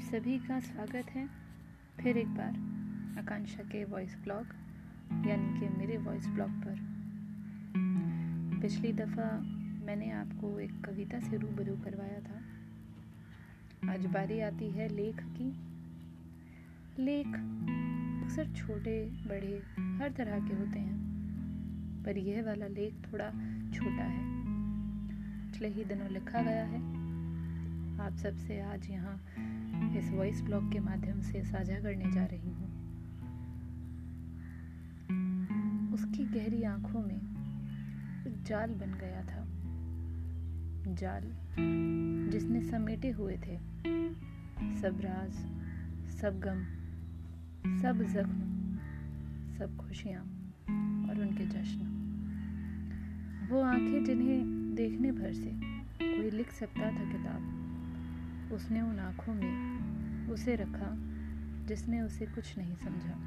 सभी का स्वागत है। फिर एक बार आकांक्षा के वॉइस ब्लॉग यानी कि मेरे वॉइस ब्लॉग पर। पिछली दफ़ा मैंने आपको एक कविता से रूबरू करवाया था। आज बारी आती है लेख की। लेख अक्सर छोटे, बड़े, हर तरह के होते हैं, पर यह वाला लेख थोड़ा छोटा है। पिछले ही दिनों लिखा गया है। आप सबसे आज यहाँ इस वॉइस ब्लॉग के माध्यम से साझा करने जा रही हूँ। उसकी गहरी आँखों में एक जाल बन गया था। जाल जिसने समेटे हुए थे। सब राज, सब गम, सब जख्म, सब खुशियाँ और उनके जश्न। वो आँखें जिन्हें देखने भर से कोई लिख सकता था किताब। उसने उन आँखों में उसे रखा, जिसने उसे कुछ नहीं समझा।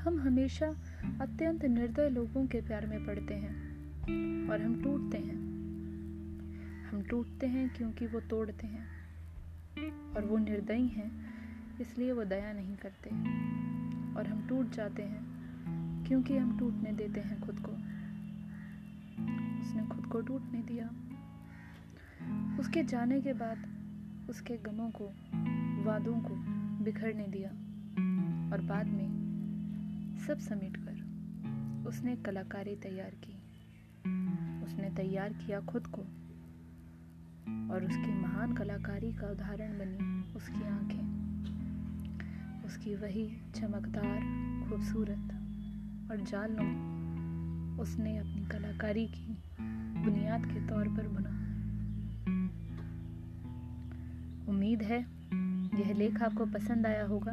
हम हमेशा अत्यंत निर्दय लोगों के प्यार में पड़ते हैं और हम टूटते हैं। हम टूटते हैं क्योंकि वो तोड़ते हैं और वो निर्दयी हैं, इसलिए वो दया नहीं करते। और हम टूट जाते हैं क्योंकि हम टूटने देते हैं खुद को। उसने खुद को टूटने दिया। उसके जाने के बाद उसके गमों को, वादों को बिखरने दिया और बाद में सब समेट कर उसने कलाकारी तैयार की। उसने तैयार किया खुद को और उसकी महान कलाकारी का उदाहरण बनी उसकी आँखें। उसकी वही चमकदार, खूबसूरत और जालों उसने अपनी कलाकारी की बुनियाद के तौर पर बुना। उम्मीद है, यह लेख आपको पसंद आया होगा।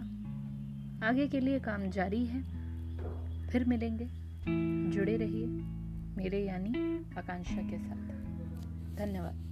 आगे के लिए काम जारी है। फिर मिलेंगे। जुड़े रहिए मेरे यानी आकांक्षा के साथ। धन्यवाद।